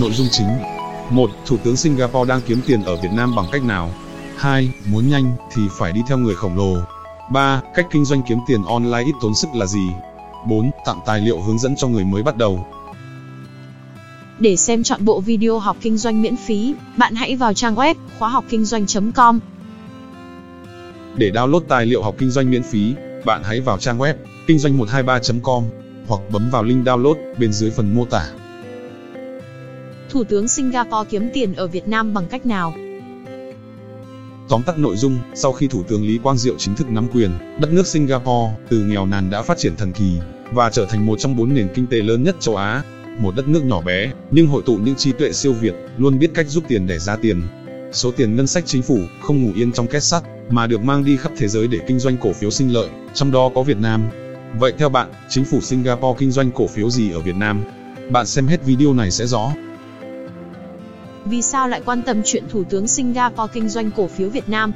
Nội dung chính 1. Thủ tướng Singapore đang kiếm tiền ở Việt Nam bằng cách nào? 2. Muốn nhanh thì phải đi theo người khổng lồ. 3. Cách kinh doanh kiếm tiền online ít tốn sức là gì? 4. Tặng tài liệu hướng dẫn cho người mới bắt đầu. Để xem chọn bộ video học kinh doanh miễn phí, bạn hãy vào trang web khóa học kinh doanh.com. Để download tài liệu học kinh doanh miễn phí, bạn hãy vào trang web kinh doanh 123.com hoặc bấm vào link download bên dưới phần mô tả. Thủ tướng Singapore kiếm tiền ở Việt Nam bằng cách nào? Tóm tắt nội dung, sau khi Thủ tướng Lý Quang Diệu chính thức nắm quyền, đất nước Singapore từ nghèo nàn đã phát triển thần kỳ và trở thành một trong bốn nền kinh tế lớn nhất châu Á. Một đất nước nhỏ bé, nhưng hội tụ những trí tuệ siêu việt, luôn biết cách giúp tiền để ra tiền. Số tiền ngân sách chính phủ không ngủ yên trong két sắt, mà được mang đi khắp thế giới để kinh doanh cổ phiếu sinh lợi, trong đó có Việt Nam. Vậy theo bạn, chính phủ Singapore kinh doanh cổ phiếu gì ở Việt Nam? Bạn xem hết video này sẽ rõ. Vì sao lại quan tâm chuyện Thủ tướng Singapore kinh doanh cổ phiếu Việt Nam?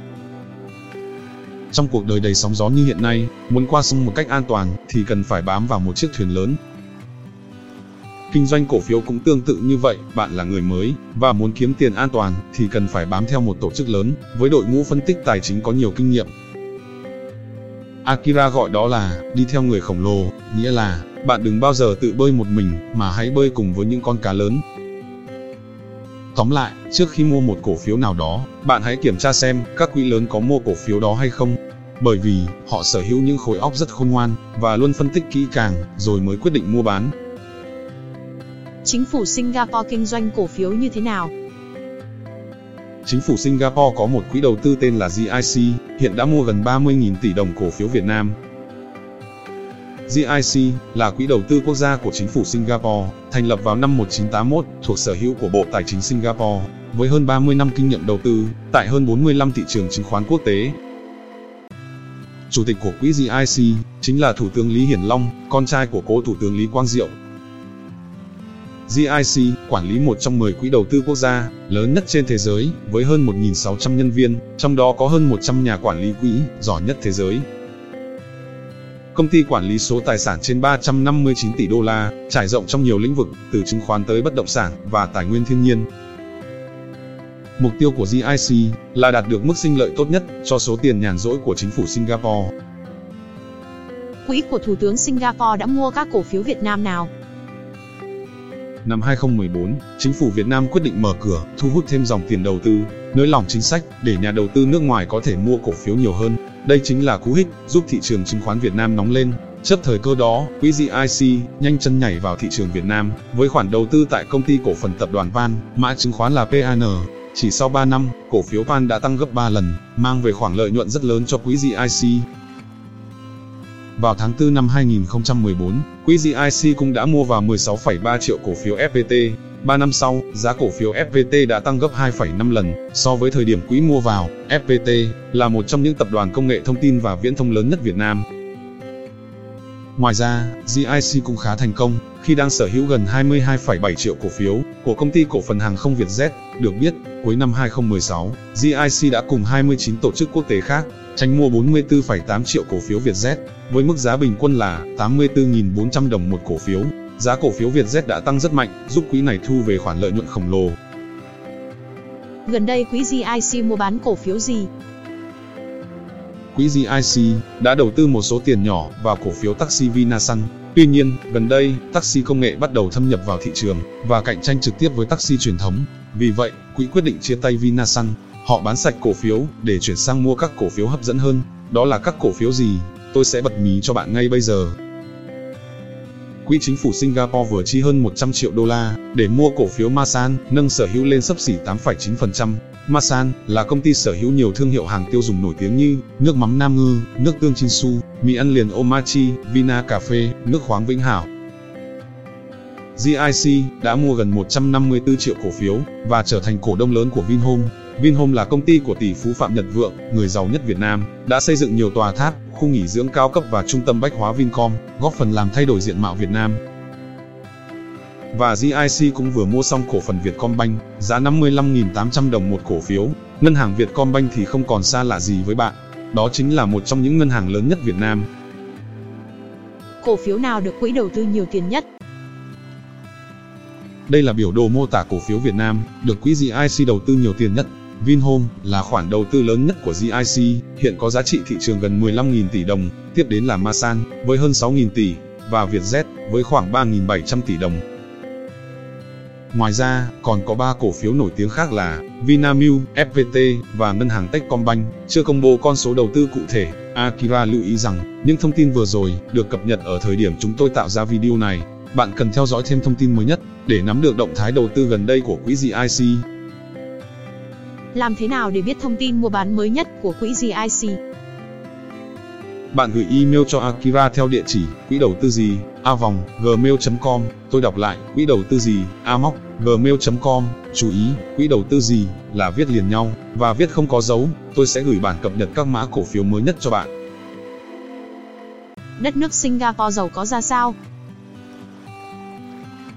Trong cuộc đời đầy sóng gió như hiện nay, muốn qua sông một cách an toàn thì cần phải bám vào một chiếc thuyền lớn. Kinh doanh cổ phiếu cũng tương tự như vậy, bạn là người mới và muốn kiếm tiền an toàn thì cần phải bám theo một tổ chức lớn với đội ngũ phân tích tài chính có nhiều kinh nghiệm. Akira gọi đó là đi theo người khổng lồ, nghĩa là bạn đừng bao giờ tự bơi một mình mà hãy bơi cùng với những con cá lớn. Tóm lại, trước khi mua một cổ phiếu nào đó, bạn hãy kiểm tra xem các quỹ lớn có mua cổ phiếu đó hay không. Bởi vì, họ sở hữu những khối óc rất khôn ngoan, và luôn phân tích kỹ càng, rồi mới quyết định mua bán. Chính phủ Singapore kinh doanh cổ phiếu như thế nào? Chính phủ Singapore có một quỹ đầu tư tên là GIC, hiện đã mua gần 30.000 tỷ đồng cổ phiếu Việt Nam. GIC là quỹ đầu tư quốc gia của chính phủ Singapore, thành lập vào năm 1981, thuộc sở hữu của Bộ Tài chính Singapore, với hơn 30 năm kinh nghiệm đầu tư tại hơn 45 thị trường chứng khoán quốc tế. Chủ tịch của quỹ GIC chính là Thủ tướng Lý Hiển Long, con trai của cố Thủ tướng Lý Quang Diệu. GIC quản lý một trong 10 quỹ đầu tư quốc gia lớn nhất trên thế giới với hơn 1.600 nhân viên, trong đó có hơn 100 nhà quản lý quỹ giỏi nhất thế giới. Công ty quản lý số tài sản trên 359 tỷ đô la, trải rộng trong nhiều lĩnh vực, từ chứng khoán tới bất động sản và tài nguyên thiên nhiên. Mục tiêu của GIC là đạt được mức sinh lợi tốt nhất cho số tiền nhàn rỗi của chính phủ Singapore. Quỹ của Thủ tướng Singapore đã mua các cổ phiếu Việt Nam nào? Năm 2014, chính phủ Việt Nam quyết định mở cửa, thu hút thêm dòng tiền đầu tư, nới lỏng chính sách để nhà đầu tư nước ngoài có thể mua cổ phiếu nhiều hơn. Đây chính là cú hích giúp thị trường chứng khoán Việt Nam nóng lên. Chấp thời cơ đó, quỹ GIC nhanh chân nhảy vào thị trường Việt Nam với khoản đầu tư tại công ty cổ phần tập đoàn Pan, mã chứng khoán là PAN. Chỉ sau 3 năm, cổ phiếu Pan đã tăng gấp 3 lần, mang về khoản lợi nhuận rất lớn cho quỹ GIC. Vào tháng 4 năm 2014, quỹ GIC cũng đã mua vào 16,3 triệu cổ phiếu FPT. 3 năm sau, giá cổ phiếu FPT đã tăng gấp 2,5 lần so với thời điểm quỹ mua vào. FPT là một trong những tập đoàn công nghệ thông tin và viễn thông lớn nhất Việt Nam. Ngoài ra, GIC cũng khá thành công khi đang sở hữu gần 22,7 triệu cổ phiếu của công ty cổ phần hàng không Vietjet. Được biết, cuối năm 2016, GIC đã cùng 29 tổ chức quốc tế khác tranh mua 44,8 triệu cổ phiếu Vietjet với mức giá bình quân là 84.400 đồng một cổ phiếu. Giá cổ phiếu Vietjet đã tăng rất mạnh, giúp quỹ này thu về khoản lợi nhuận khổng lồ. Gần đây quỹ GIC mua bán cổ phiếu gì? Quỹ GIC đã đầu tư một số tiền nhỏ vào cổ phiếu taxi Vinasun. Tuy nhiên, gần đây, taxi công nghệ bắt đầu thâm nhập vào thị trường và cạnh tranh trực tiếp với taxi truyền thống. Vì vậy, quỹ quyết định chia tay Vinasun. Họ bán sạch cổ phiếu để chuyển sang mua các cổ phiếu hấp dẫn hơn. Đó là các cổ phiếu gì? Tôi sẽ bật mí cho bạn ngay bây giờ. Quỹ chính phủ Singapore vừa chi hơn 100 triệu đô la để mua cổ phiếu Masan, nâng sở hữu lên sấp xỉ 8,9%. Masan là công ty sở hữu nhiều thương hiệu hàng tiêu dùng nổi tiếng như nước mắm Nam Ngư, nước tương Chinsu, mì ăn liền Omachi, Vina Cà phê, nước khoáng Vĩnh Hảo. GIC đã mua gần 154 triệu cổ phiếu và trở thành cổ đông lớn của Vinhome. Vinhome là công ty của tỷ phú Phạm Nhật Vượng, người giàu nhất Việt Nam, đã xây dựng nhiều tòa tháp, khu nghỉ dưỡng cao cấp và trung tâm bách hóa Vincom, góp phần làm thay đổi diện mạo Việt Nam. Và GIC cũng vừa mua xong cổ phần Vietcombank, giá 55.800 đồng một cổ phiếu. Ngân hàng Vietcombank thì không còn xa lạ gì với bạn. Đó chính là một trong những ngân hàng lớn nhất Việt Nam. Cổ phiếu nào được quỹ đầu tư nhiều tiền nhất? Đây là biểu đồ mô tả cổ phiếu Việt Nam, được quỹ GIC đầu tư nhiều tiền nhất. Vinhome là khoản đầu tư lớn nhất của GIC, hiện có giá trị thị trường gần 15.000 tỷ đồng, tiếp đến là Masan với hơn 6.000 tỷ và Vietjet với khoảng 3.700 tỷ đồng. Ngoài ra, còn có 3 cổ phiếu nổi tiếng khác là Vinamilk, FPT và ngân hàng Techcombank, chưa công bố con số đầu tư cụ thể. Akira lưu ý rằng, những thông tin vừa rồi được cập nhật ở thời điểm chúng tôi tạo ra video này. Bạn cần theo dõi thêm thông tin mới nhất để nắm được động thái đầu tư gần đây của quỹ GIC. Làm thế nào để biết thông tin mua bán mới nhất của quỹ GIC? Bạn gửi email cho Akira theo địa chỉ quỹ đầu tư gì, a vòng, gmail.com. Tôi đọc lại, quỹ đầu tư gì, a móc, gmail.com. Chú ý, quỹ đầu tư gì là viết liền nhau và viết không có dấu. Tôi sẽ gửi bản cập nhật các mã cổ phiếu mới nhất cho bạn. Đất nước Singapore giàu có ra sao?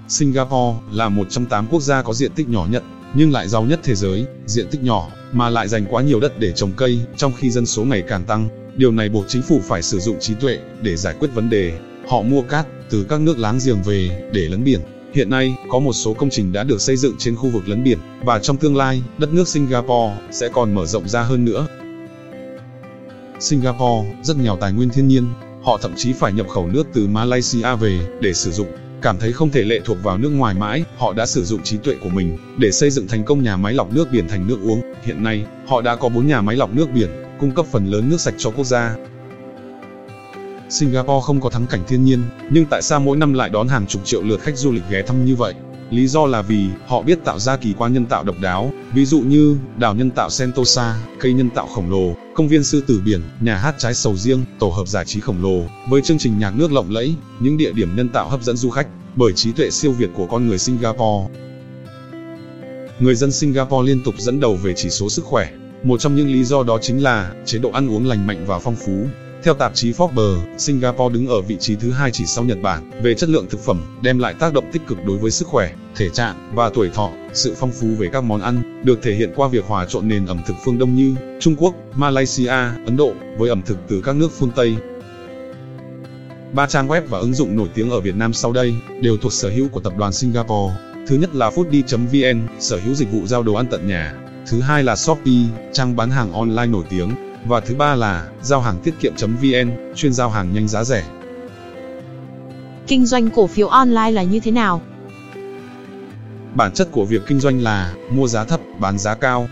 Singapore là một trong 8 quốc gia có diện tích nhỏ nhất, nhưng lại giàu nhất thế giới, diện tích nhỏ, mà lại dành quá nhiều đất để trồng cây, trong khi dân số ngày càng tăng. Điều này buộc chính phủ phải sử dụng trí tuệ để giải quyết vấn đề. Họ mua cát từ các nước láng giềng về để lấn biển. Hiện nay, có một số công trình đã được xây dựng trên khu vực lấn biển, và trong tương lai, đất nước Singapore sẽ còn mở rộng ra hơn nữa. Singapore rất nghèo tài nguyên thiên nhiên, họ thậm chí phải nhập khẩu nước từ Malaysia về để sử dụng. Cảm thấy không thể lệ thuộc vào nước ngoài mãi, họ đã sử dụng trí tuệ của mình để xây dựng thành công nhà máy lọc nước biển thành nước uống. Hiện nay, họ đã có 4 nhà máy lọc nước biển, cung cấp phần lớn nước sạch cho quốc gia. Singapore không có thắng cảnh thiên nhiên, nhưng tại sao mỗi năm lại đón hàng chục triệu lượt khách du lịch ghé thăm như vậy? Lý do là vì họ biết tạo ra kỳ quan nhân tạo độc đáo, ví dụ như đảo nhân tạo Sentosa, cây nhân tạo khổng lồ, công viên sư tử biển, nhà hát trái sầu riêng, tổ hợp giải trí khổng lồ, với chương trình nhạc nước lộng lẫy, những địa điểm nhân tạo hấp dẫn du khách bởi trí tuệ siêu việt của con người Singapore. Người dân Singapore liên tục dẫn đầu về chỉ số sức khỏe. Một trong những lý do đó chính là chế độ ăn uống lành mạnh và phong phú, theo tạp chí Forbes, Singapore đứng ở vị trí thứ hai chỉ sau Nhật Bản về chất lượng thực phẩm, đem lại tác động tích cực đối với sức khỏe, thể trạng và tuổi thọ. Sự phong phú về các món ăn được thể hiện qua việc hòa trộn nền ẩm thực phương Đông như Trung Quốc, Malaysia, Ấn Độ với ẩm thực từ các nước phương Tây. Ba trang web và ứng dụng nổi tiếng ở Việt Nam sau đây đều thuộc sở hữu của tập đoàn Singapore. Thứ nhất là foodie.vn, sở hữu dịch vụ giao đồ ăn tận nhà. Thứ hai là Shopee, trang bán hàng online nổi tiếng. Và thứ ba là giao hàng tiết kiệm.vn, chuyên giao hàng nhanh giá rẻ. Kinh doanh cổ phiếu online là như thế nào? Bản chất của việc kinh doanh là mua giá thấp, bán giá cao.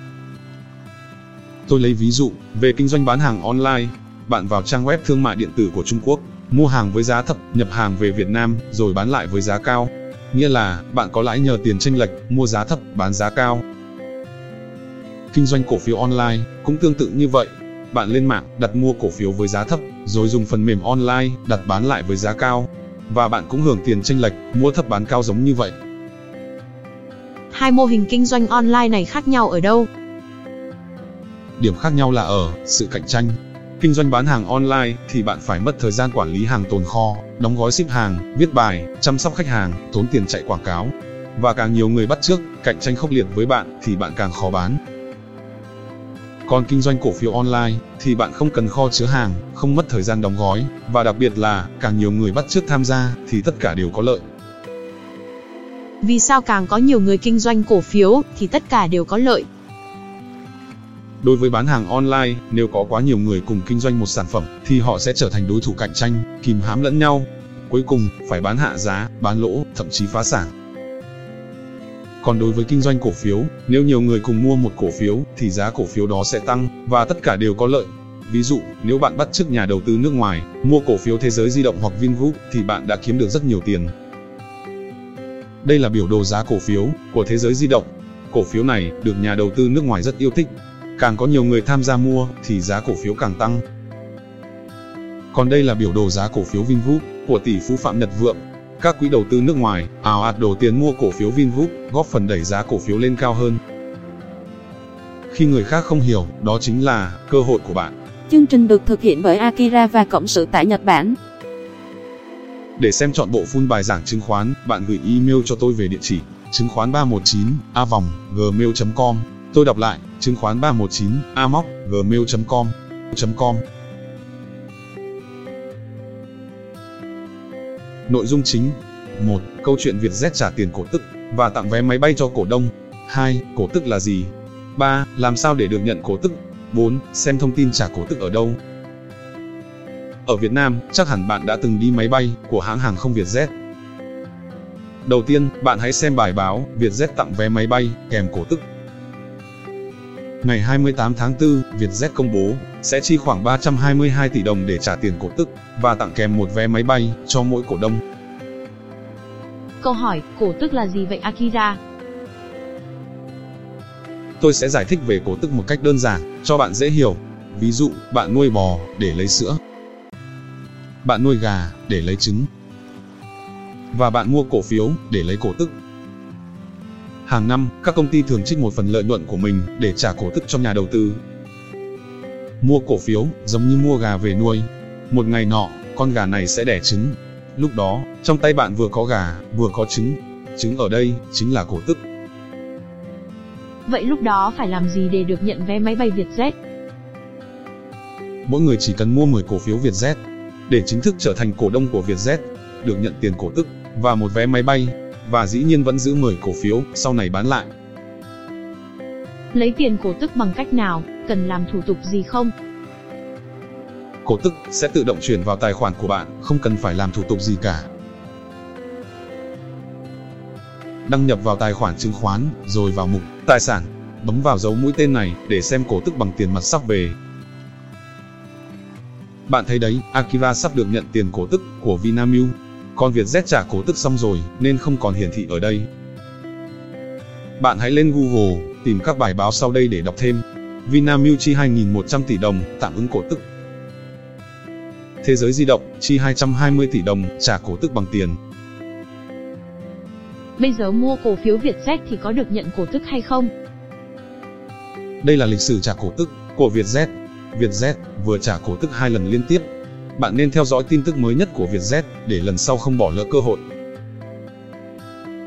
Tôi lấy ví dụ về kinh doanh bán hàng online. Bạn vào trang web thương mại điện tử của Trung Quốc, mua hàng với giá thấp, nhập hàng về Việt Nam rồi bán lại với giá cao. Nghĩa là bạn có lãi nhờ tiền chênh lệch, mua giá thấp, bán giá cao. Kinh doanh cổ phiếu online cũng tương tự như vậy, bạn lên mạng, đặt mua cổ phiếu với giá thấp, rồi dùng phần mềm online, đặt bán lại với giá cao. Và bạn cũng hưởng tiền chênh lệch, mua thấp bán cao giống như vậy. Hai mô hình kinh doanh online này khác nhau ở đâu? Điểm khác nhau là ở sự cạnh tranh. Kinh doanh bán hàng online thì bạn phải mất thời gian quản lý hàng tồn kho, đóng gói ship hàng, viết bài, chăm sóc khách hàng, tốn tiền chạy quảng cáo. Và càng nhiều người bắt trước, cạnh tranh khốc liệt với bạn thì bạn càng khó bán. Còn kinh doanh cổ phiếu online thì bạn không cần kho chứa hàng, không mất thời gian đóng gói và đặc biệt là càng nhiều người bắt trước tham gia thì tất cả đều có lợi. Vì sao càng có nhiều người kinh doanh cổ phiếu thì tất cả đều có lợi? Đối với bán hàng online, nếu có quá nhiều người cùng kinh doanh một sản phẩm thì họ sẽ trở thành đối thủ cạnh tranh, kìm hãm lẫn nhau. Cuối cùng, phải bán hạ giá, bán lỗ, thậm chí phá sản. Còn đối với kinh doanh cổ phiếu, nếu nhiều người cùng mua một cổ phiếu thì giá cổ phiếu đó sẽ tăng và tất cả đều có lợi. Ví dụ, nếu bạn bắt chước nhà đầu tư nước ngoài mua cổ phiếu Thế giới di động hoặc Vingroup thì bạn đã kiếm được rất nhiều tiền. Đây là biểu đồ giá cổ phiếu của Thế giới di động. Cổ phiếu này được nhà đầu tư nước ngoài rất yêu thích. Càng có nhiều người tham gia mua thì giá cổ phiếu càng tăng. Còn đây là biểu đồ giá cổ phiếu Vingroup của tỷ phú Phạm Nhật Vượng các quỹ đầu tư nước ngoài ào ạt đổ tiền mua cổ phiếu Vingroup, góp phần đẩy giá cổ phiếu lên cao hơn. Khi người khác không hiểu, đó chính là cơ hội của bạn. Chương trình được thực hiện bởi Akira và Cộng sự tại Nhật Bản. Để xem chọn bộ full bài giảng chứng khoán, bạn gửi email cho tôi về địa chỉ chứng khoán 319 a vòng gmail.com. Tôi đọc lại, chứng khoán 319 a móc gmail.com. .com Nội dung chính 1. Câu chuyện Việt Z trả tiền cổ tức và tặng vé máy bay cho cổ đông. 2. Cổ tức là gì? 3. Làm sao để được nhận cổ tức? 4. Xem thông tin trả cổ tức ở đâu? Ở Việt Nam, chắc hẳn bạn đã từng đi máy bay của hãng hàng không Vietjet. Đầu tiên, bạn hãy xem bài báo Vietjet tặng vé máy bay kèm cổ tức. Ngày 28 tháng 4, Vietjet công bố sẽ chi khoảng 322 tỷ đồng để trả tiền cổ tức và tặng kèm một vé máy bay cho mỗi cổ đông. Câu hỏi, cổ tức là gì vậy Akira? Tôi sẽ giải thích về cổ tức một cách đơn giản, cho bạn dễ hiểu. Ví dụ, bạn nuôi bò để lấy sữa. Bạn nuôi gà để lấy trứng. Và bạn mua cổ phiếu để lấy cổ tức. Hàng năm, các công ty thường trích một phần lợi nhuận của mình để trả cổ tức cho nhà đầu tư. Mua cổ phiếu giống như mua gà về nuôi. Một ngày nọ, con gà này sẽ đẻ trứng. Lúc đó, trong tay bạn vừa có gà, vừa có trứng. Trứng ở đây chính là cổ tức. Vậy lúc đó phải làm gì để được nhận vé máy bay Vietjet? Mỗi người chỉ cần mua 10 cổ phiếu Vietjet để chính thức trở thành cổ đông của Vietjet, được nhận tiền cổ tức và một vé máy bay và dĩ nhiên vẫn giữ 10 cổ phiếu sau này bán lại. Lấy tiền cổ tức bằng cách nào, cần làm thủ tục gì không? Cổ tức sẽ tự động chuyển vào tài khoản của bạn, không cần phải làm thủ tục gì cả. Đăng nhập vào tài khoản chứng khoán, rồi vào mục Tài sản, bấm vào dấu mũi tên này để xem cổ tức bằng tiền mặt sắp về. Bạn thấy đấy, Akira sắp được nhận tiền cổ tức của Vinamilk. Còn Vietjet trả cổ tức xong rồi, nên không còn hiển thị ở đây. Bạn hãy lên Google, tìm các bài báo sau đây để đọc thêm. Vinamilk chi 2.100 tỷ đồng, tạm ứng cổ tức. Thế giới di động, chi 220 tỷ đồng, trả cổ tức bằng tiền. Bây giờ mua cổ phiếu Vietjet thì có được nhận cổ tức hay không? Đây là lịch sử trả cổ tức của Vietjet. Vietjet vừa trả cổ tức hai lần liên tiếp. Bạn nên theo dõi tin tức mới nhất của Vietjet để lần sau không bỏ lỡ cơ hội.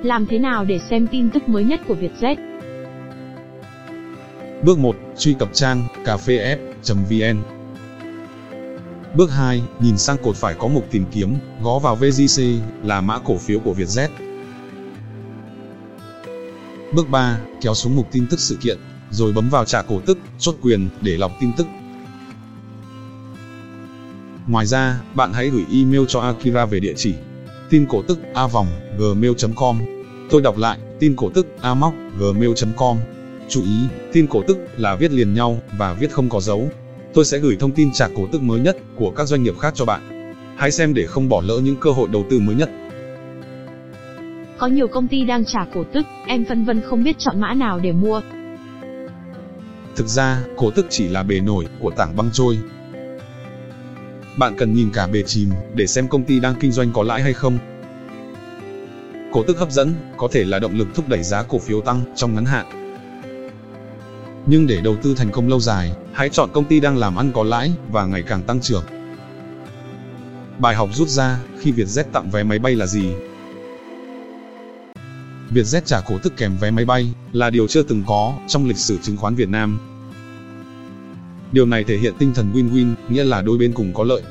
Làm thế nào để xem tin tức mới nhất của Vietjet? Bước 1. Truy cập trang cafef.vn Bước 2. Nhìn sang cột phải có mục tìm kiếm, gõ vào VGC là mã cổ phiếu của Vietjet. Bước 3. Kéo xuống mục tin tức sự kiện, rồi bấm vào trả cổ tức, chốt quyền để lọc tin tức. Ngoài ra, bạn hãy gửi email cho Akira về địa chỉ tin cổ tức a vòng gmail.com. Tôi đọc lại, tin cổ tức a móc gmail.com. Chú ý, tin cổ tức là viết liền nhau và viết không có dấu. Tôi sẽ gửi thông tin trả cổ tức mới nhất của các doanh nghiệp khác cho bạn. Hãy xem để không bỏ lỡ những cơ hội đầu tư mới nhất. Có nhiều công ty đang trả cổ tức, em phân vân không biết chọn mã nào để mua. Thực ra, cổ tức chỉ là bề nổi của tảng băng trôi. Bạn cần nhìn cả bề chìm để xem công ty đang kinh doanh có lãi hay không. Cổ tức hấp dẫn có thể là động lực thúc đẩy giá cổ phiếu tăng trong ngắn hạn. Nhưng để đầu tư thành công lâu dài, hãy chọn công ty đang làm ăn có lãi và ngày càng tăng trưởng. Bài học rút ra khi Vietjet tặng vé máy bay là gì? Vietjet trả cổ tức kèm vé máy bay là điều chưa từng có trong lịch sử chứng khoán Việt Nam. Điều này thể hiện tinh thần win-win, nghĩa là đôi bên cùng có lợi.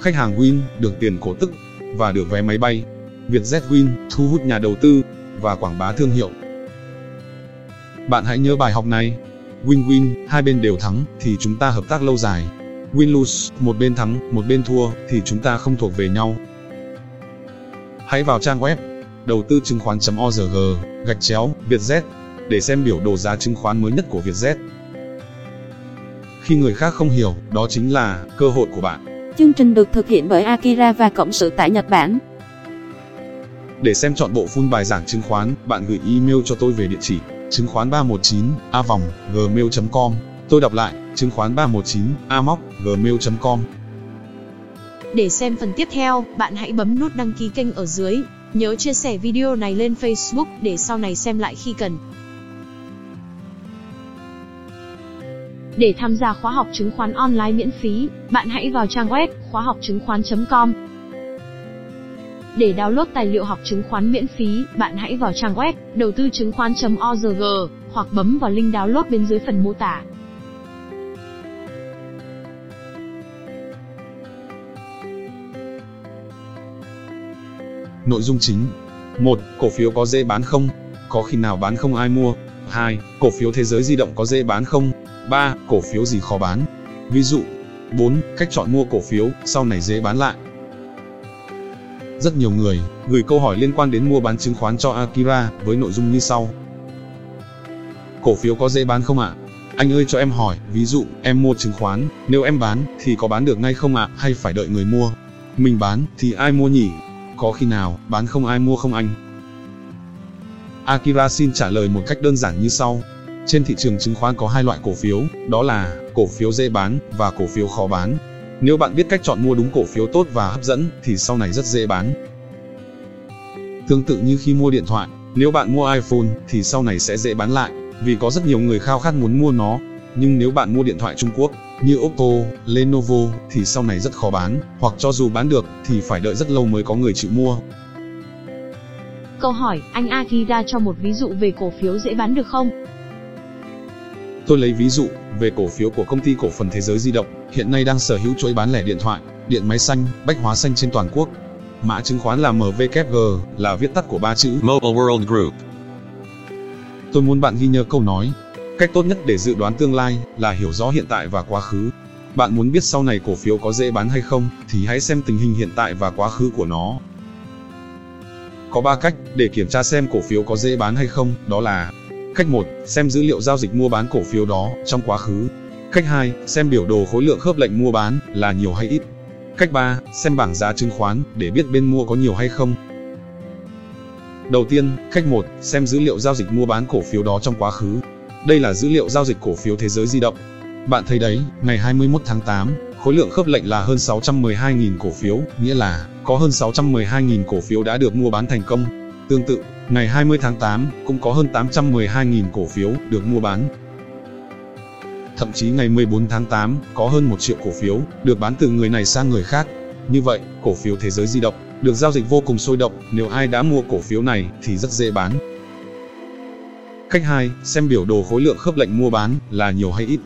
Khách hàng win, được tiền cổ tức và được vé máy bay. Vietjet win, thu hút nhà đầu tư và quảng bá thương hiệu. Bạn hãy nhớ bài học này. Win-win, hai bên đều thắng thì chúng ta hợp tác lâu dài. Win-lose, một bên thắng, một bên thua thì chúng ta không thuộc về nhau. Hãy vào trang web đầu tư chứng khoán.org, gạch chéo, Vietjet, để xem biểu đồ giá chứng khoán mới nhất của Vietjet. Khi người khác không hiểu, đó chính là cơ hội của bạn. Chương trình được thực hiện bởi Akira và Cộng sự tại Nhật Bản. Để xem chọn bộ full bài giảng chứng khoán, bạn gửi email cho tôi về địa chỉ chứng khoán 319 a vòng gmail.com. Tôi đọc lại, chứng khoán 319 a móc gmail.com. Để xem phần tiếp theo, bạn hãy bấm nút đăng ký kênh ở dưới. Nhớ chia sẻ video này lên Facebook để sau này xem lại khi cần. Để tham gia khóa học chứng khoán online miễn phí, bạn hãy vào trang web khóa học chứng khoán.com. Để download tài liệu học chứng khoán miễn phí, bạn hãy vào trang web đầu tư chứng khoán.org hoặc bấm vào link download bên dưới phần mô tả. Nội dung chính 1. Cổ phiếu có dễ bán không? có khi nào bán không ai mua? 2. Cổ phiếu thế giới di động có dễ bán không? 3. Cổ phiếu gì khó bán? Ví dụ 4. Cách chọn mua cổ phiếu, sau này dễ bán lại. Rất nhiều người gửi câu hỏi liên quan đến mua bán chứng khoán cho Akira với nội dung như sau. Cổ phiếu có dễ bán không ạ? Anh ơi cho em hỏi, ví dụ, em mua chứng khoán, nếu em bán, thì có bán được ngay không ạ, hay phải đợi người mua? Mình bán, thì ai mua nhỉ? Có khi nào, bán không ai mua không anh? Akira xin trả lời một cách đơn giản như sau. Trên thị trường chứng khoán có hai loại cổ phiếu, đó là cổ phiếu dễ bán và cổ phiếu khó bán. Nếu bạn biết cách chọn mua đúng cổ phiếu tốt và hấp dẫn thì sau này rất dễ bán. Tương tự như khi mua điện thoại, nếu bạn mua iPhone thì sau này sẽ dễ bán lại, vì có rất nhiều người khao khát muốn mua nó. Nhưng nếu bạn mua điện thoại Trung Quốc, như Oppo, Lenovo thì sau này rất khó bán, hoặc cho dù bán được thì phải đợi rất lâu mới có người chịu mua. Câu hỏi, anh Akira cho một ví dụ về cổ phiếu dễ bán được không? Tôi lấy ví dụ về cổ phiếu của công ty cổ phần Thế giới di động, hiện nay đang sở hữu chuỗi bán lẻ điện thoại, điện máy xanh, bách hóa xanh trên toàn quốc. Mã chứng khoán là MWG, là viết tắt của ba chữ Mobile World Group. Tôi muốn bạn ghi nhớ câu nói, cách tốt nhất để dự đoán tương lai là hiểu rõ hiện tại và quá khứ. Bạn muốn biết sau này cổ phiếu có dễ bán hay không, thì hãy xem tình hình hiện tại và quá khứ của nó. Có 3 cách để kiểm tra xem cổ phiếu có dễ bán hay không, đó là Cách 1, xem dữ liệu giao dịch mua bán cổ phiếu đó trong quá khứ. Cách 2, xem biểu đồ khối lượng khớp lệnh mua bán là nhiều hay ít. Cách 3, xem bảng giá chứng khoán để biết bên mua có nhiều hay không. Đầu tiên, cách 1, xem dữ liệu giao dịch mua bán cổ phiếu đó trong quá khứ. Đây là dữ liệu giao dịch cổ phiếu thế giới di động. Bạn thấy đấy, ngày 21 tháng 8, khối lượng khớp lệnh là hơn 612.000 cổ phiếu, nghĩa là có hơn 612.000 cổ phiếu đã được mua bán thành công. Tương tự, ngày 20 tháng 8 cũng có hơn 812.000 cổ phiếu được mua bán. Thậm chí ngày 14 tháng 8 có hơn 1 triệu cổ phiếu được bán từ người này sang người khác. Như vậy, cổ phiếu thế giới di động được giao dịch vô cùng sôi động, nếu ai đã mua cổ phiếu này thì rất dễ bán. Cách 2, xem biểu đồ khối lượng khớp lệnh mua bán là nhiều hay ít.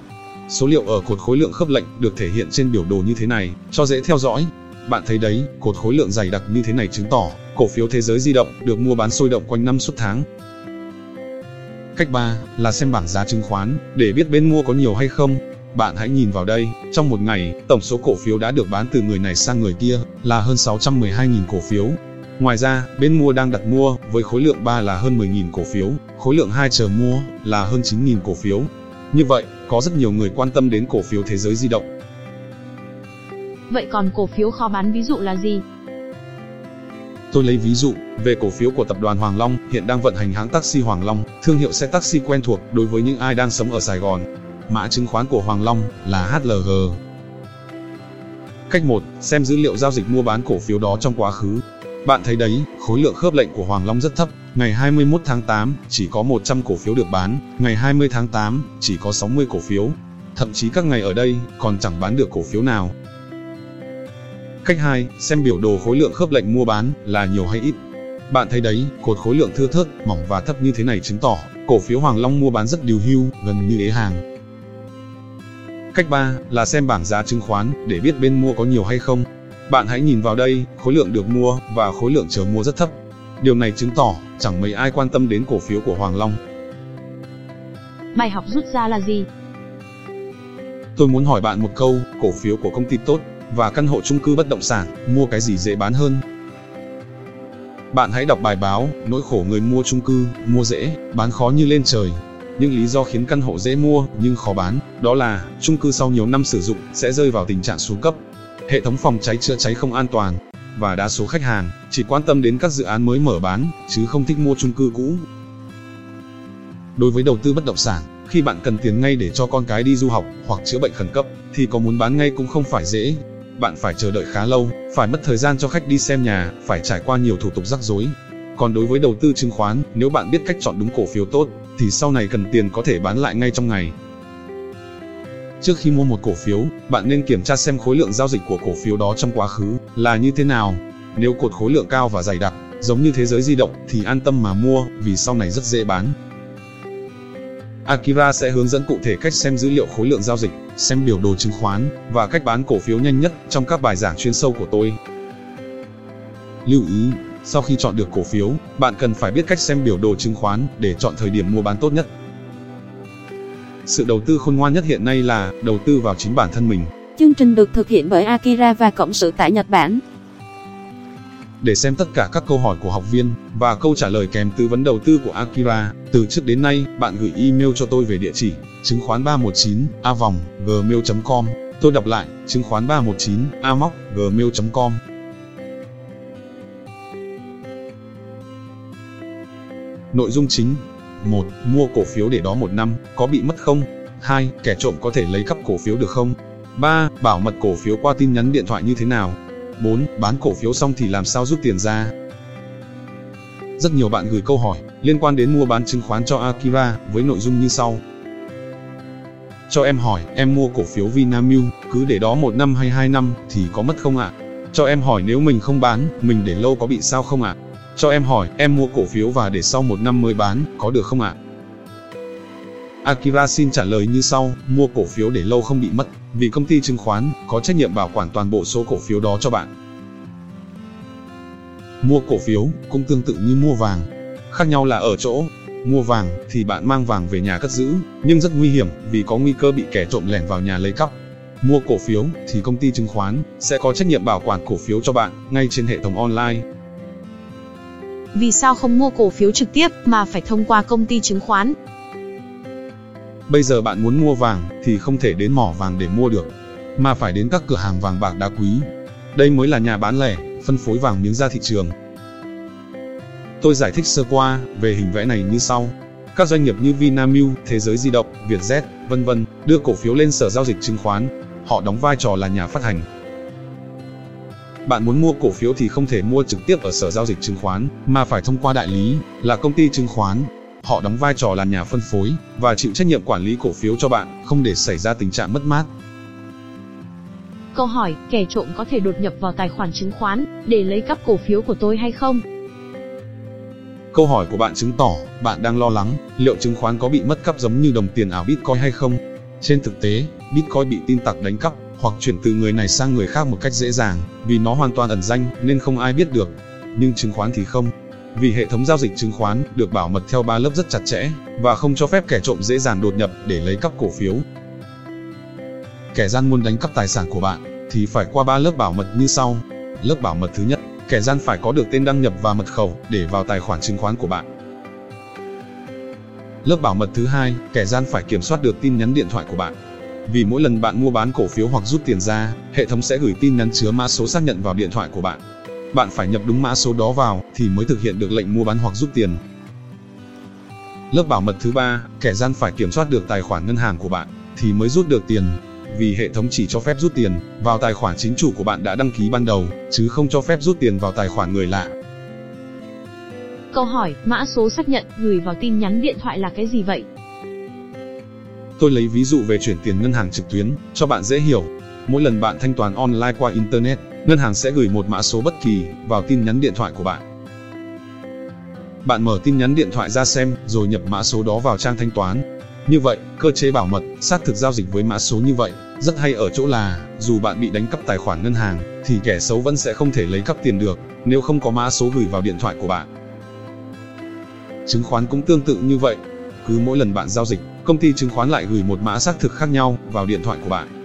Số liệu ở cột khối lượng khớp lệnh được thể hiện trên biểu đồ như thế này, cho dễ theo dõi. Bạn thấy đấy, cột khối lượng dày đặc như thế này chứng tỏ cổ phiếu thế giới di động được mua bán sôi động quanh năm suốt tháng. Cách 3 là xem bảng giá chứng khoán để biết bên mua có nhiều hay không. Bạn hãy nhìn vào đây, trong một ngày, tổng số cổ phiếu đã được bán từ người này sang người kia là hơn 612.000 cổ phiếu. Ngoài ra, bên mua đang đặt mua với khối lượng 3 là hơn 10.000 cổ phiếu, khối lượng 2 chờ mua là hơn 9.000 cổ phiếu. Như vậy, có rất nhiều người quan tâm đến cổ phiếu thế giới di động. Vậy còn cổ phiếu khó bán ví dụ là gì? Tôi lấy ví dụ về cổ phiếu của tập đoàn Hoàng Long, hiện đang vận hành hãng taxi Hoàng Long, thương hiệu xe taxi quen thuộc đối với những ai đang sống ở Sài Gòn. Mã chứng khoán của Hoàng Long là HLG. Cách 1, xem dữ liệu giao dịch mua bán cổ phiếu đó trong quá khứ. Bạn thấy đấy, khối lượng khớp lệnh của Hoàng Long rất thấp, ngày 21 tháng 8 chỉ có 100 cổ phiếu được bán, ngày 20 tháng 8 chỉ có 60 cổ phiếu. Thậm chí các ngày ở đây còn chẳng bán được cổ phiếu nào. Cách 2, xem biểu đồ khối lượng khớp lệnh mua bán là nhiều hay ít. Bạn thấy đấy, cột khối lượng thưa thớt, mỏng và thấp như thế này chứng tỏ cổ phiếu Hoàng Long mua bán rất điều hưu, gần như ế hàng. Cách 3 là xem bảng giá chứng khoán để biết bên mua có nhiều hay không. Bạn hãy nhìn vào đây, khối lượng được mua và khối lượng chờ mua rất thấp. Điều này chứng tỏ chẳng mấy ai quan tâm đến cổ phiếu của Hoàng Long. Bài học rút ra là gì? Tôi muốn hỏi bạn một câu, cổ phiếu của công ty tốt và căn hộ chung cư bất động sản, mua cái gì dễ bán hơn? Bạn hãy đọc bài báo, nỗi khổ người mua chung cư, mua dễ, bán khó như lên trời. Những lý do khiến căn hộ dễ mua nhưng khó bán, đó là chung cư sau nhiều năm sử dụng sẽ rơi vào tình trạng xuống cấp, hệ thống phòng cháy chữa cháy không an toàn, và đa số khách hàng chỉ quan tâm đến các dự án mới mở bán, chứ không thích mua chung cư cũ. Đối với đầu tư bất động sản, khi bạn cần tiền ngay để cho con cái đi du học hoặc chữa bệnh khẩn cấp, thì có muốn bán ngay cũng không phải dễ, bạn phải chờ đợi khá lâu, phải mất thời gian cho khách đi xem nhà, phải trải qua nhiều thủ tục rắc rối. Còn đối với đầu tư chứng khoán, nếu bạn biết cách chọn đúng cổ phiếu tốt, thì sau này cần tiền có thể bán lại ngay trong ngày. Trước khi mua một cổ phiếu, bạn nên kiểm tra xem khối lượng giao dịch của cổ phiếu đó trong quá khứ là như thế nào. Nếu cột khối lượng cao và dày đặc, giống như thế giới di động thì an tâm mà mua, vì sau này rất dễ bán. Akira sẽ hướng dẫn cụ thể cách xem dữ liệu khối lượng giao dịch, xem biểu đồ chứng khoán và cách bán cổ phiếu nhanh nhất trong các bài giảng chuyên sâu của tôi. Lưu ý, Sau khi chọn được cổ phiếu, bạn cần phải biết cách xem biểu đồ chứng khoán để chọn thời điểm mua bán tốt nhất. Sự đầu tư khôn ngoan nhất hiện nay là đầu tư vào chính bản thân mình. Chương trình được thực hiện bởi Akira và Cộng sự tại Nhật Bản. Để xem tất cả các câu hỏi của học viên và câu trả lời kèm tư vấn đầu tư của Akira, từ trước đến nay, bạn gửi email cho tôi về địa chỉ chứng khoán 319 a vòng gmail.com. Tôi đọc lại, chứng khoán 319 a móc gmail.com. Nội dung chính 1. Mua cổ phiếu để đó một năm, có bị mất không? 2. Kẻ trộm có thể lấy cắp cổ phiếu được không? 3. Bảo mật cổ phiếu qua tin nhắn điện thoại như thế nào? 4. Bán cổ phiếu xong thì làm sao rút tiền ra? Rất nhiều bạn gửi câu hỏi liên quan đến mua bán chứng khoán cho Akira với nội dung như sau. Cho em hỏi, em mua cổ phiếu Vinamilk, cứ để đó một năm hay hai năm thì có mất không ạ? Cho em hỏi nếu mình không bán, mình để lâu có bị sao không ạ? Cho em hỏi, em mua cổ phiếu và để sau một năm mới bán, có được không ạ? Akira xin trả lời như sau, mua cổ phiếu để lâu không bị mất, vì công ty chứng khoán có trách nhiệm bảo quản toàn bộ số cổ phiếu đó cho bạn. Mua cổ phiếu cũng tương tự như mua vàng, khác nhau là ở chỗ, mua vàng thì bạn mang vàng về nhà cất giữ, nhưng rất nguy hiểm vì có nguy cơ bị kẻ trộm lẻn vào nhà lấy cắp. Mua cổ phiếu thì công ty chứng khoán sẽ có trách nhiệm bảo quản cổ phiếu cho bạn ngay trên hệ thống online. Vì sao không mua cổ phiếu trực tiếp mà phải thông qua công ty chứng khoán? Bây giờ bạn muốn mua vàng thì không thể đến mỏ vàng để mua được, mà phải đến các cửa hàng vàng bạc đá quý. Đây mới là nhà bán lẻ, phân phối vàng miếng ra thị trường. Tôi giải thích sơ qua về hình vẽ này như sau. Các doanh nghiệp như Vinamilk, Thế giới di động, Vietjet, vân vân đưa cổ phiếu lên sở giao dịch chứng khoán. Họ đóng vai trò là nhà phát hành. Bạn muốn mua cổ phiếu thì không thể mua trực tiếp ở sở giao dịch chứng khoán, mà phải thông qua đại lý, là công ty chứng khoán. Họ đóng vai trò là nhà phân phối và chịu trách nhiệm quản lý cổ phiếu cho bạn, không để xảy ra tình trạng mất mát. Câu hỏi, kẻ trộm có thể đột nhập vào tài khoản chứng khoán để lấy cắp cổ phiếu của tôi hay không? Câu hỏi của bạn chứng tỏ bạn đang lo lắng liệu chứng khoán có bị mất cắp giống như đồng tiền ảo Bitcoin hay không. Trên thực tế, Bitcoin bị tin tặc đánh cắp hoặc chuyển từ người này sang người khác một cách dễ dàng, vì nó hoàn toàn ẩn danh nên không ai biết được. Nhưng chứng khoán thì không. Vì hệ thống giao dịch chứng khoán được bảo mật theo ba lớp rất chặt chẽ và không cho phép kẻ trộm dễ dàng đột nhập để lấy cắp cổ phiếu. Kẻ gian muốn đánh cắp tài sản của bạn thì phải qua ba lớp bảo mật như sau. Lớp bảo mật thứ nhất, kẻ gian phải có được tên đăng nhập và mật khẩu để vào tài khoản chứng khoán của bạn. Lớp bảo mật thứ hai, kẻ gian phải kiểm soát được tin nhắn điện thoại của bạn. Vì mỗi lần bạn mua bán cổ phiếu hoặc rút tiền ra, hệ thống sẽ gửi tin nhắn chứa mã số xác nhận vào điện thoại của bạn. Bạn phải nhập đúng mã số đó vào thì mới thực hiện được lệnh mua bán hoặc rút tiền. Lớp bảo mật thứ ba, kẻ gian phải kiểm soát được tài khoản ngân hàng của bạn thì mới rút được tiền. Vì hệ thống chỉ cho phép rút tiền vào tài khoản chính chủ của bạn đã đăng ký ban đầu, chứ không cho phép rút tiền vào tài khoản người lạ. Câu hỏi, mã số xác nhận gửi vào tin nhắn điện thoại là cái gì vậy? Tôi lấy ví dụ về chuyển tiền ngân hàng trực tuyến, cho bạn dễ hiểu. Mỗi lần bạn thanh toán online qua Internet, ngân hàng sẽ gửi một mã số bất kỳ vào tin nhắn điện thoại của bạn. Bạn mở tin nhắn điện thoại ra xem, rồi nhập mã số đó vào trang thanh toán. Như vậy, cơ chế bảo mật, xác thực giao dịch với mã số như vậy, rất hay ở chỗ là, dù bạn bị đánh cắp tài khoản ngân hàng, thì kẻ xấu vẫn sẽ không thể lấy cắp tiền được, nếu không có mã số gửi vào điện thoại của bạn. Chứng khoán cũng tương tự như vậy. Cứ mỗi lần bạn giao dịch, công ty chứng khoán lại gửi một mã xác thực khác nhau vào điện thoại của bạn.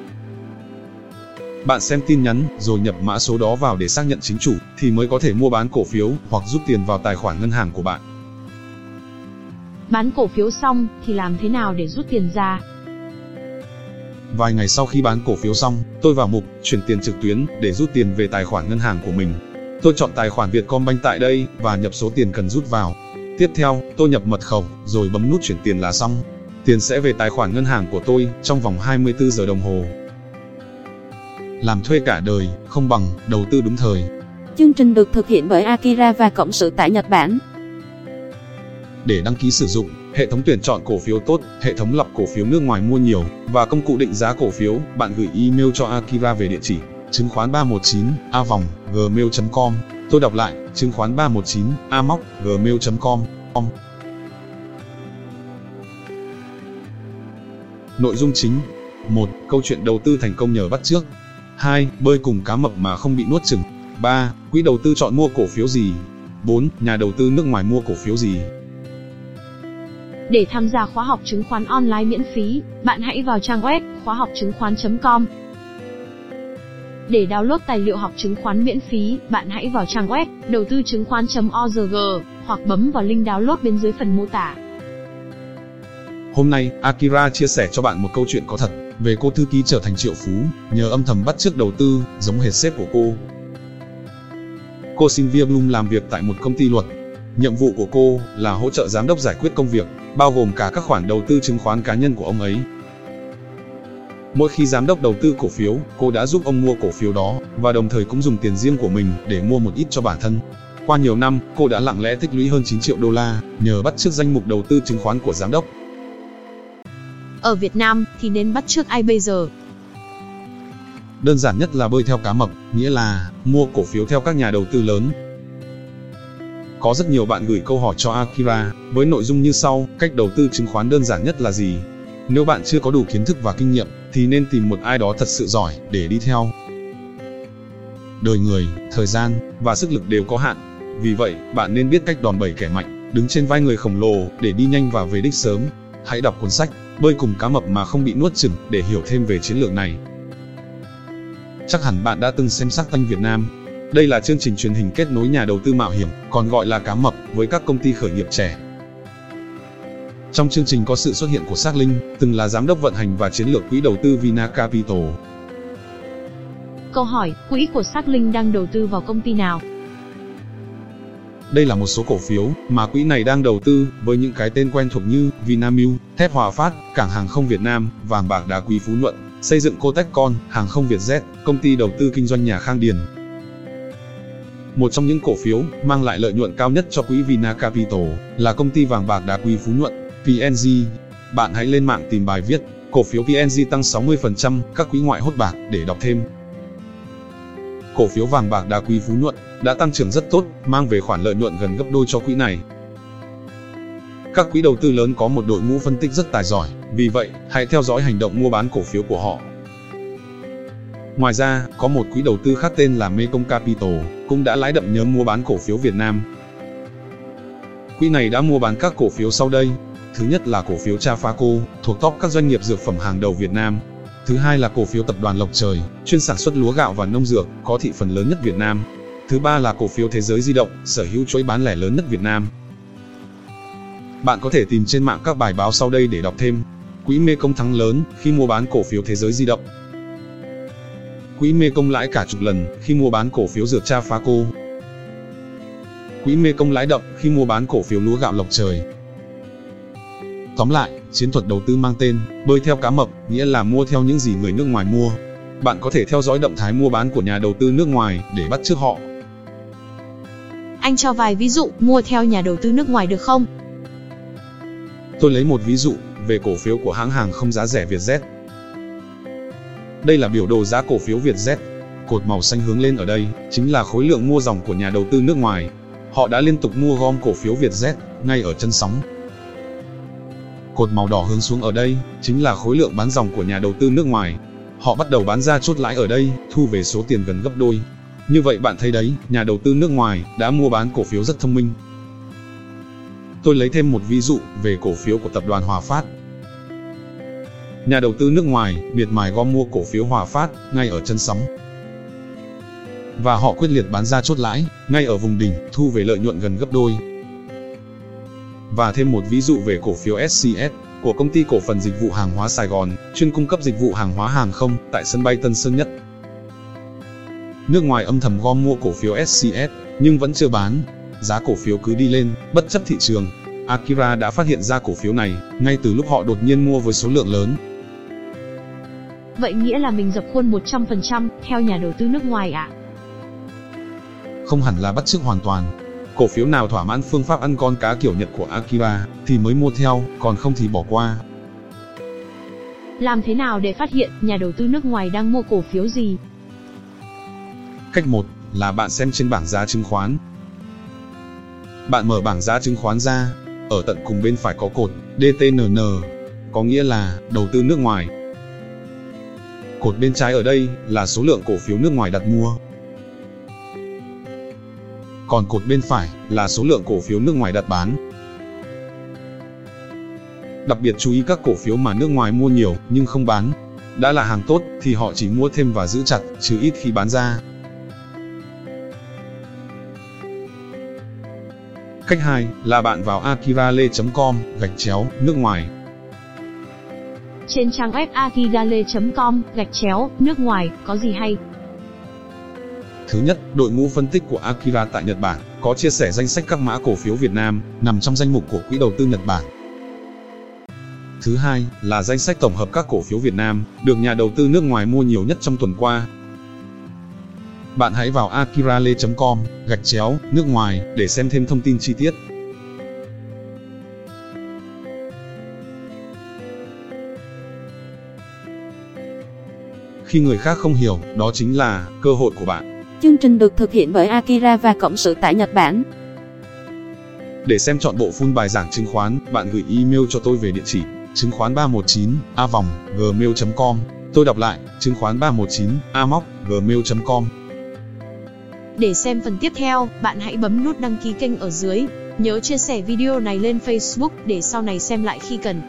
Bạn xem tin nhắn, rồi nhập mã số đó vào để xác nhận chính chủ, thì mới có thể mua bán cổ phiếu hoặc rút tiền vào tài khoản ngân hàng của bạn. Bán cổ phiếu xong thì làm thế nào để rút tiền ra? Vài ngày sau khi bán cổ phiếu xong, tôi vào mục chuyển tiền trực tuyến để rút tiền về tài khoản ngân hàng của mình. Tôi chọn tài khoản Vietcombank tại đây và nhập số tiền cần rút vào. Tiếp theo, tôi nhập mật khẩu rồi bấm nút chuyển tiền là xong. Tiền sẽ về tài khoản ngân hàng của tôi trong vòng 24 giờ đồng hồ. Làm thuê cả đời, không bằng đầu tư đúng thời. Chương trình được thực hiện bởi Akira và Cộng sự tại Nhật Bản. Để đăng ký sử dụng, hệ thống tuyển chọn cổ phiếu tốt, hệ thống lọc cổ phiếu nước ngoài mua nhiều và công cụ định giá cổ phiếu, bạn gửi email cho Akira về địa chỉ chứng khoán 319 a vòng gmail.com. Tôi đọc lại, chứng khoán 319 a móc gmail.com. Nội dung chính 1. Câu chuyện đầu tư thành công nhờ bắt trước 2. Bơi cùng cá mập mà không bị nuốt chửng 3. Quỹ đầu tư chọn mua cổ phiếu gì 4. Nhà đầu tư nước ngoài mua cổ phiếu gì? Để tham gia khóa học chứng khoán online miễn phí, bạn hãy vào trang web khóa học chứng khoán.com. Để download tài liệu học chứng khoán miễn phí, bạn hãy vào trang web đầu tư chứng khoán.org hoặc bấm vào link download bên dưới phần mô tả. Hôm nay, Akira chia sẻ cho bạn một câu chuyện có thật về cô thư ký trở thành triệu phú nhờ âm thầm bắt chước đầu tư, giống hệt sếp của cô. Cô Sylvia Bloom làm việc tại một công ty luật. Nhiệm vụ của cô là hỗ trợ giám đốc giải quyết công việc, bao gồm cả các khoản đầu tư chứng khoán cá nhân của ông ấy. Mỗi khi giám đốc đầu tư cổ phiếu, cô đã giúp ông mua cổ phiếu đó, và đồng thời cũng dùng tiền riêng của mình để mua một ít cho bản thân. Qua nhiều năm, cô đã lặng lẽ tích lũy hơn 9 triệu đô la, nhờ bắt chước danh mục đầu tư chứng khoán của giám đốc. Ở Việt Nam thì nên bắt trước ai bây giờ? Đơn giản nhất là bơi theo cá mập, nghĩa là mua cổ phiếu theo các nhà đầu tư lớn. Có rất nhiều bạn gửi câu hỏi cho Akira với nội dung như sau, cách đầu tư chứng khoán đơn giản nhất là gì? Nếu bạn chưa có đủ kiến thức và kinh nghiệm thì nên tìm một ai đó thật sự giỏi để đi theo. Đời người, thời gian và sức lực đều có hạn. Vì vậy, bạn nên biết cách đòn bẩy kẻ mạnh, đứng trên vai người khổng lồ để đi nhanh và về đích sớm. Hãy đọc cuốn sách Bơi cùng cá mập mà không bị nuốt chửng để hiểu thêm về chiến lược này. Chắc hẳn bạn đã từng xem Sắc Tanh Việt Nam. Đây là chương trình truyền hình kết nối nhà đầu tư mạo hiểm, còn gọi là cá mập, với các công ty khởi nghiệp trẻ. Trong chương trình có sự xuất hiện của Sắc Linh, từng là giám đốc vận hành và chiến lược quỹ đầu tư Vina Capital. Câu hỏi, quỹ của Sắc Linh đang đầu tư vào công ty nào? Đây là một số cổ phiếu mà quỹ này đang đầu tư với những cái tên quen thuộc như Vinamilk, Thép Hòa Phát, Cảng hàng không Việt Nam, Vàng bạc đá quý Phú Nhuận, xây dựng Cotecon, hàng không Vietjet, công ty đầu tư kinh doanh nhà Khang Điền. Một trong những cổ phiếu mang lại lợi nhuận cao nhất cho quỹ Vina Capital là công ty vàng bạc đá quý Phú Nhuận, PNG. Bạn hãy lên mạng tìm bài viết cổ phiếu PNG tăng 60%, các quỹ ngoại hốt bạc để đọc thêm. Cổ phiếu vàng bạc đá quý Phú Nhuận đã tăng trưởng rất tốt, mang về khoản lợi nhuận gần gấp đôi cho quỹ này. Các quỹ đầu tư lớn có một đội ngũ phân tích rất tài giỏi, vì vậy, hãy theo dõi hành động mua bán cổ phiếu của họ. Ngoài ra, có một quỹ đầu tư khác tên là Mekong Capital, cũng đã lãi đậm nhớ mua bán cổ phiếu Việt Nam. Quỹ này đã mua bán các cổ phiếu sau đây. Thứ nhất là cổ phiếu Trafaco, thuộc top các doanh nghiệp dược phẩm hàng đầu Việt Nam. Thứ hai là cổ phiếu tập đoàn Lộc Trời, chuyên sản xuất lúa gạo và nông dược, có thị phần lớn nhất Việt Nam. Thứ ba là cổ phiếu Thế giới di động, sở hữu chuỗi bán lẻ lớn nhất Việt Nam. Bạn có thể tìm trên mạng các bài báo sau đây để đọc thêm. Quỹ Mê Công thắng lớn khi mua bán cổ phiếu Thế giới di động. Quỹ Mê Công lãi cả chục lần khi mua bán cổ phiếu dược cô. Quỹ Mê Công lãi đậm khi mua bán cổ phiếu lúa gạo Lộc Trời. Tóm lại, chiến thuật đầu tư mang tên bơi theo cá mập, nghĩa là mua theo những gì người nước ngoài mua. Bạn có thể theo dõi động thái mua bán của nhà đầu tư nước ngoài để bắt chước họ. Anh cho vài ví dụ mua theo nhà đầu tư nước ngoài được không? Tôi lấy một ví dụ về cổ phiếu của hãng hàng không giá rẻ Vietjet. Đây là biểu đồ giá cổ phiếu Vietjet. Cột màu xanh hướng lên ở đây chính là khối lượng mua dòng của nhà đầu tư nước ngoài. Họ đã liên tục mua gom cổ phiếu Vietjet ngay ở chân sóng. Cột màu đỏ hướng xuống ở đây chính là khối lượng bán dòng của nhà đầu tư nước ngoài. Họ bắt đầu bán ra chốt lãi ở đây, thu về số tiền gần gấp đôi. Như vậy bạn thấy đấy, nhà đầu tư nước ngoài đã mua bán cổ phiếu rất thông minh. Tôi lấy thêm một ví dụ về cổ phiếu của tập đoàn Hòa Phát. Nhà đầu tư nước ngoài miệt mài gom mua cổ phiếu Hòa Phát ngay ở chân sóng. Và họ quyết liệt bán ra chốt lãi ngay ở vùng đỉnh, thu về lợi nhuận gần gấp đôi. Và thêm một ví dụ về cổ phiếu SCS của công ty cổ phần dịch vụ hàng hóa Sài Gòn, chuyên cung cấp dịch vụ hàng hóa hàng không tại sân bay Tân Sơn Nhất. Nước ngoài âm thầm gom mua cổ phiếu SCS, nhưng vẫn chưa bán. Giá cổ phiếu cứ đi lên, bất chấp thị trường. Akira đã phát hiện ra cổ phiếu này, ngay từ lúc họ đột nhiên mua với số lượng lớn. Vậy nghĩa là mình dập khuôn 100% theo nhà đầu tư nước ngoài ạ? À? Không hẳn là bắt chước hoàn toàn. Cổ phiếu nào thỏa mãn phương pháp ăn con cá kiểu Nhật của Akira thì mới mua theo, còn không thì bỏ qua. Làm thế nào để phát hiện nhà đầu tư nước ngoài đang mua cổ phiếu gì? Cách 1 là bạn xem trên bảng giá chứng khoán. Bạn mở bảng giá chứng khoán ra, ở tận cùng bên phải có cột DTNN, có nghĩa là đầu tư nước ngoài. Cột bên trái ở đây là số lượng cổ phiếu nước ngoài đặt mua. còn cột bên phải là số lượng cổ phiếu nước ngoài đặt bán. Đặc biệt chú ý các cổ phiếu mà nước ngoài mua nhiều nhưng không bán. Đã là hàng tốt thì họ chỉ mua thêm và giữ chặt, chứ ít khi bán ra. Cách 2 là bạn vào akirale.com gạch chéo nước ngoài. Trên trang web akigale.com gạch chéo nước ngoài có gì hay? Thứ nhất, đội ngũ phân tích của Akira tại Nhật Bản có chia sẻ danh sách các mã cổ phiếu Việt Nam nằm trong danh mục của Quỹ đầu tư Nhật Bản. Thứ hai là danh sách tổng hợp các cổ phiếu Việt Nam được nhà đầu tư nước ngoài mua nhiều nhất trong tuần qua. Bạn hãy vào akirale.com gạch chéo nước ngoài để xem thêm thông tin chi tiết. Khi người khác không hiểu, đó chính là cơ hội của bạn. Chương trình được thực hiện bởi Akira và Cộng sự tại Nhật Bản. Để xem chọn bộ full bài giảng chứng khoán, bạn gửi email cho tôi về địa chỉ chứng khoán 319 a vòng gmail.com. Tôi đọc lại, chứng khoán 319 a móc gmail.com. Để xem phần tiếp theo, bạn hãy bấm nút đăng ký kênh ở dưới. Nhớ chia sẻ video này lên Facebook để sau này xem lại khi cần.